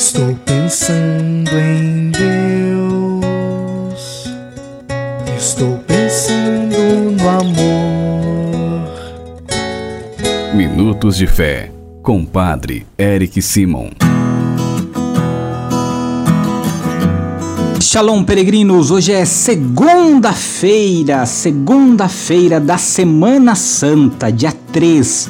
Estou pensando em Deus. Estou pensando no amor. Minutos de Fé, com Padre Eric Simon. Shalom, peregrinos! Hoje é segunda-feira, segunda-feira da Semana Santa, dia 3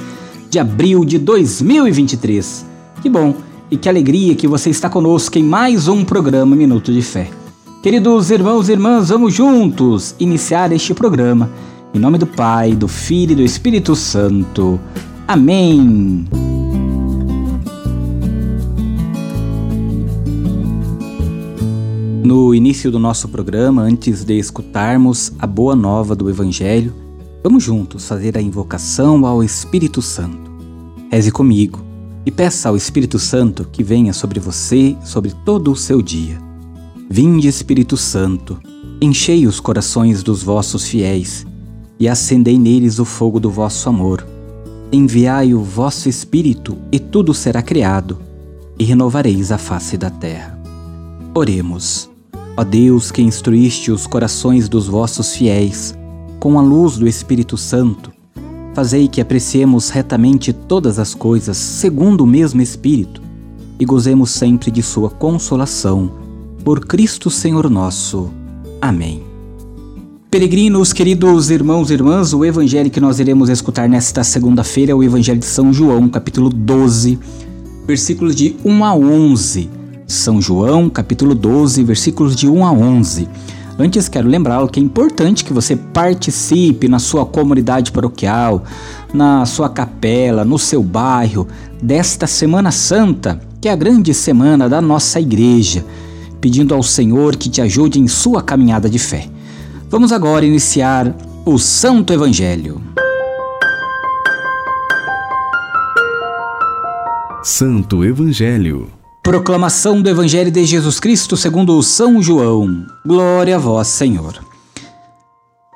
de abril de 2023. Que bom e que alegria que você está conosco em mais um programa Minuto de Fé. Queridos irmãos e irmãs, vamos juntos iniciar este programa. Em nome do Pai, do Filho e do Espírito Santo. Amém. No início do nosso programa, antes de escutarmos a boa nova do Evangelho, vamos juntos fazer a invocação ao Espírito Santo. Reze comigo e peça ao Espírito Santo que venha sobre você, sobre todo o seu dia. Vinde, Espírito Santo, enchei os corações dos vossos fiéis e acendei neles o fogo do vosso amor. Enviai o vosso Espírito e tudo será criado, e renovareis a face da terra. Oremos. Ó Deus, que instruíste os corações dos vossos fiéis com a luz do Espírito Santo, Fazei que apreciemos retamente todas as coisas segundo o mesmo Espírito e gozemos sempre de Sua consolação. Por Cristo Senhor nosso. Amém. Peregrinos, queridos irmãos e irmãs, o evangelho que nós iremos escutar nesta segunda-feira é o Evangelho de São João, capítulo 12, versículos de 1 a 11. São João, capítulo 12, versículos de 1 a 11. Antes, quero lembrá-lo que é importante que você participe na sua comunidade paroquial, na sua capela, no seu bairro, desta Semana Santa, que é a grande semana da nossa igreja, pedindo ao Senhor que te ajude em sua caminhada de fé. Vamos agora iniciar o Santo Evangelho. Santo Evangelho Proclamação do Evangelho de Jesus Cristo segundo São João. Glória a vós, Senhor.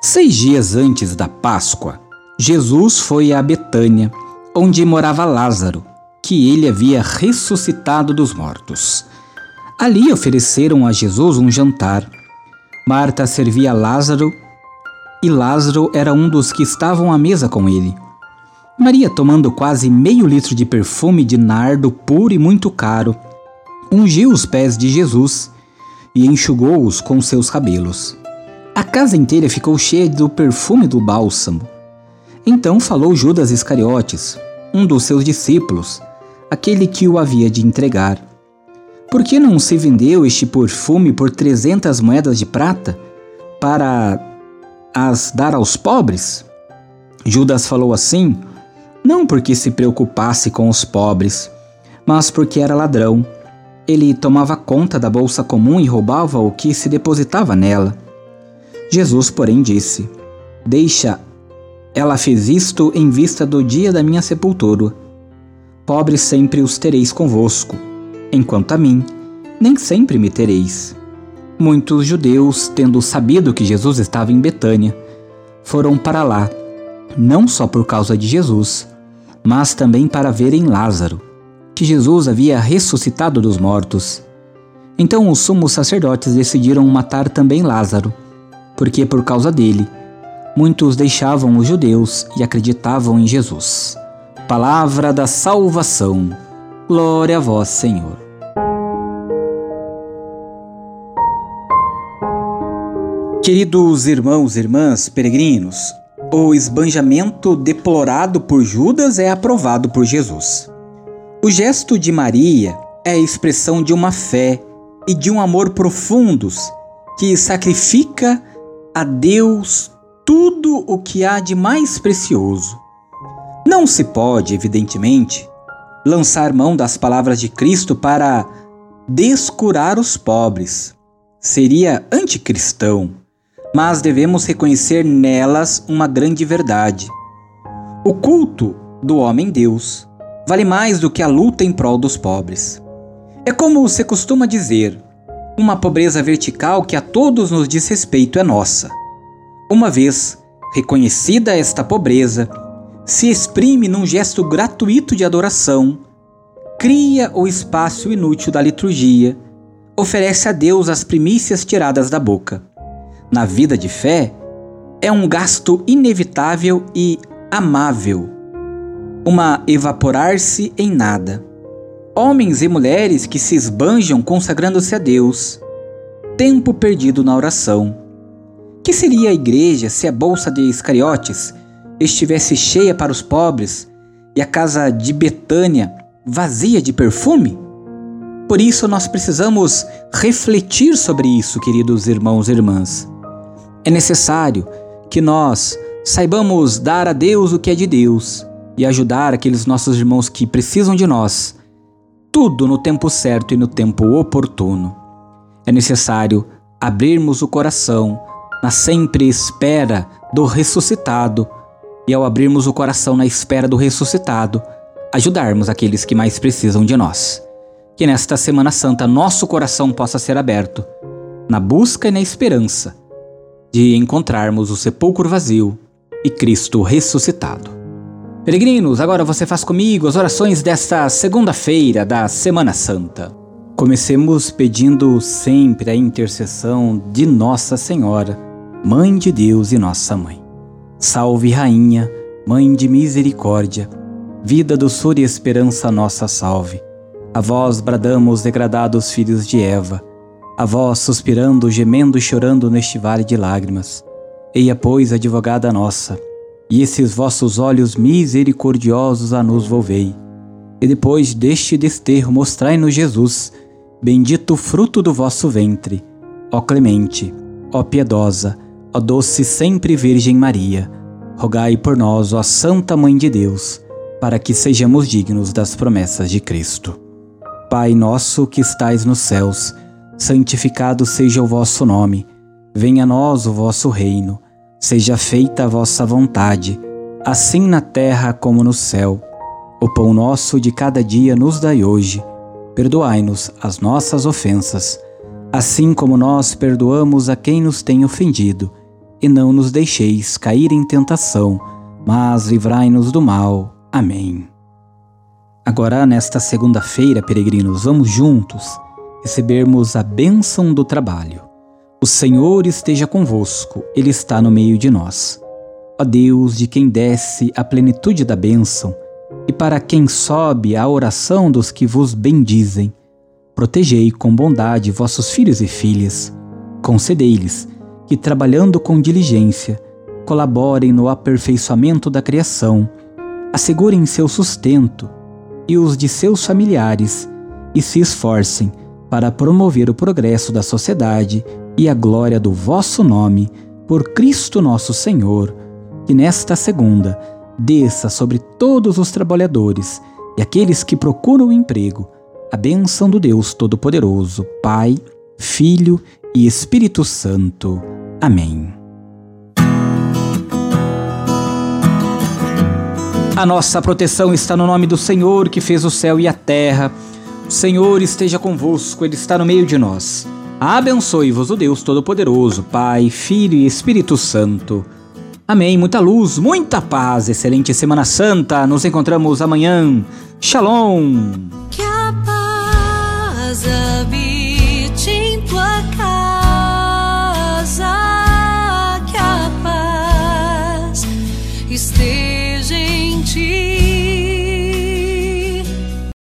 Seis dias antes da Páscoa, Jesus foi a Betânia, onde morava Lázaro, que ele havia ressuscitado dos mortos. Ali ofereceram a Jesus um jantar. Marta servia Lázaro e Lázaro era um dos que estavam à mesa com ele. Maria, tomando quase meio litro de perfume de nardo puro e muito caro, ungiu os pés de Jesus e enxugou-os com seus cabelos. A casa inteira ficou cheia do perfume do bálsamo. Então falou Judas Iscariotes, um dos seus discípulos, aquele que o havia de entregar. Por que não se vendeu este perfume por trezentas moedas de prata para as dar aos pobres? Judas falou assim, não porque se preocupasse com os pobres, mas porque era ladrão ele tomava conta da bolsa comum e roubava o que se depositava nela. Jesus, porém, disse: Deixa, ela fez isto em vista do dia da minha sepultura. Pobres sempre os tereis convosco, enquanto a mim, nem sempre me tereis. Muitos judeus, tendo sabido que Jesus estava em Betânia, foram para lá, não só por causa de Jesus, mas também para verem Lázaro, que Jesus havia ressuscitado dos mortos. Então os sumos sacerdotes decidiram matar também Lázaro, porque por causa dele, muitos deixavam os judeus e acreditavam em Jesus. Palavra da salvação. Glória a vós, Senhor. Queridos irmãos e irmãs peregrinos, o esbanjamento deplorado por Judas é aprovado por Jesus. O gesto de Maria é a expressão de uma fé e de um amor profundos que sacrifica a Deus tudo o que há de mais precioso. Não se pode, evidentemente, lançar mão das palavras de Cristo para descurar os pobres. Seria anticristão, mas devemos reconhecer nelas uma grande verdade. O culto do homem-deus vale mais do que a luta em prol dos pobres. É como se costuma dizer: uma pobreza vertical que a todos nos diz respeito é nossa. Uma vez reconhecida esta pobreza, se exprime num gesto gratuito de adoração, cria o espaço inútil da liturgia, oferece a Deus as primícias tiradas da boca. Na vida de fé, é um gasto inevitável e amável, uma evaporar-se em nada. Homens e mulheres que se esbanjam consagrando-se a Deus, tempo perdido na oração. Que seria a igreja se a bolsa de Iscariotes estivesse cheia para os pobres e a casa de Betânia vazia de perfume? Por isso nós precisamos refletir sobre isso, queridos irmãos e irmãs. É necessário que nós saibamos dar a Deus o que é de Deus e ajudar aqueles nossos irmãos que precisam de nós, tudo no tempo certo e no tempo oportuno. É necessário abrirmos o coração na sempre espera do ressuscitado e, ao abrirmos o coração na espera do ressuscitado, ajudarmos aqueles que mais precisam de nós. Que nesta Semana Santa nosso coração possa ser aberto, na busca e na esperança de encontrarmos o sepulcro vazio e Cristo ressuscitado. Peregrinos, agora você faz comigo as orações desta segunda-feira da Semana Santa. Comecemos pedindo sempre a intercessão de Nossa Senhora, Mãe de Deus e Nossa Mãe. Salve, Rainha, Mãe de Misericórdia, vida, doçura e esperança, nossa salve. A vós bradamos, degradados filhos de Eva, a vós suspirando, gemendo e chorando neste vale de lágrimas. Eia, pois, advogada nossa, e esses vossos olhos misericordiosos a nos volvei. E depois deste desterro mostrai-nos Jesus, bendito o fruto do vosso ventre. Ó clemente, ó piedosa, ó doce sempre Virgem Maria, rogai por nós, ó Santa Mãe de Deus, para que sejamos dignos das promessas de Cristo. Pai nosso que estais nos céus, santificado seja o vosso nome. Venha a nós o vosso reino. Seja feita a vossa vontade, assim na terra como no céu. O pão nosso de cada dia nos dai hoje. Perdoai-nos as nossas ofensas, assim como nós perdoamos a quem nos tem ofendido. E não nos deixeis cair em tentação, mas livrai-nos do mal. Amém. Agora, nesta segunda-feira, peregrinos, vamos juntos recebermos a bênção do trabalho. O Senhor esteja convosco, Ele está no meio de nós. Ó Deus, de quem desce a plenitude da bênção, e para quem sobe a oração dos que vos bendizem, protegei com bondade vossos filhos e filhas, concedei-lhes que, trabalhando com diligência, colaborem no aperfeiçoamento da criação, assegurem seu sustento e os de seus familiares e se esforcem para promover o progresso da sociedade e a glória do vosso nome, por Cristo nosso Senhor, que nesta segunda desça sobre todos os trabalhadores e aqueles que procuram emprego a bênção do Deus Todo-Poderoso, Pai, Filho e Espírito Santo. Amém. A nossa proteção está no nome do Senhor que fez o céu e a terra. O Senhor esteja convosco, Ele está no meio de nós. Abençoe-vos o Deus Todo-Poderoso, Pai, Filho e Espírito Santo. Amém. Muita luz, muita paz. Excelente Semana Santa. Nos encontramos amanhã. Shalom. Que a paz habite em tua casa. Que a paz esteja.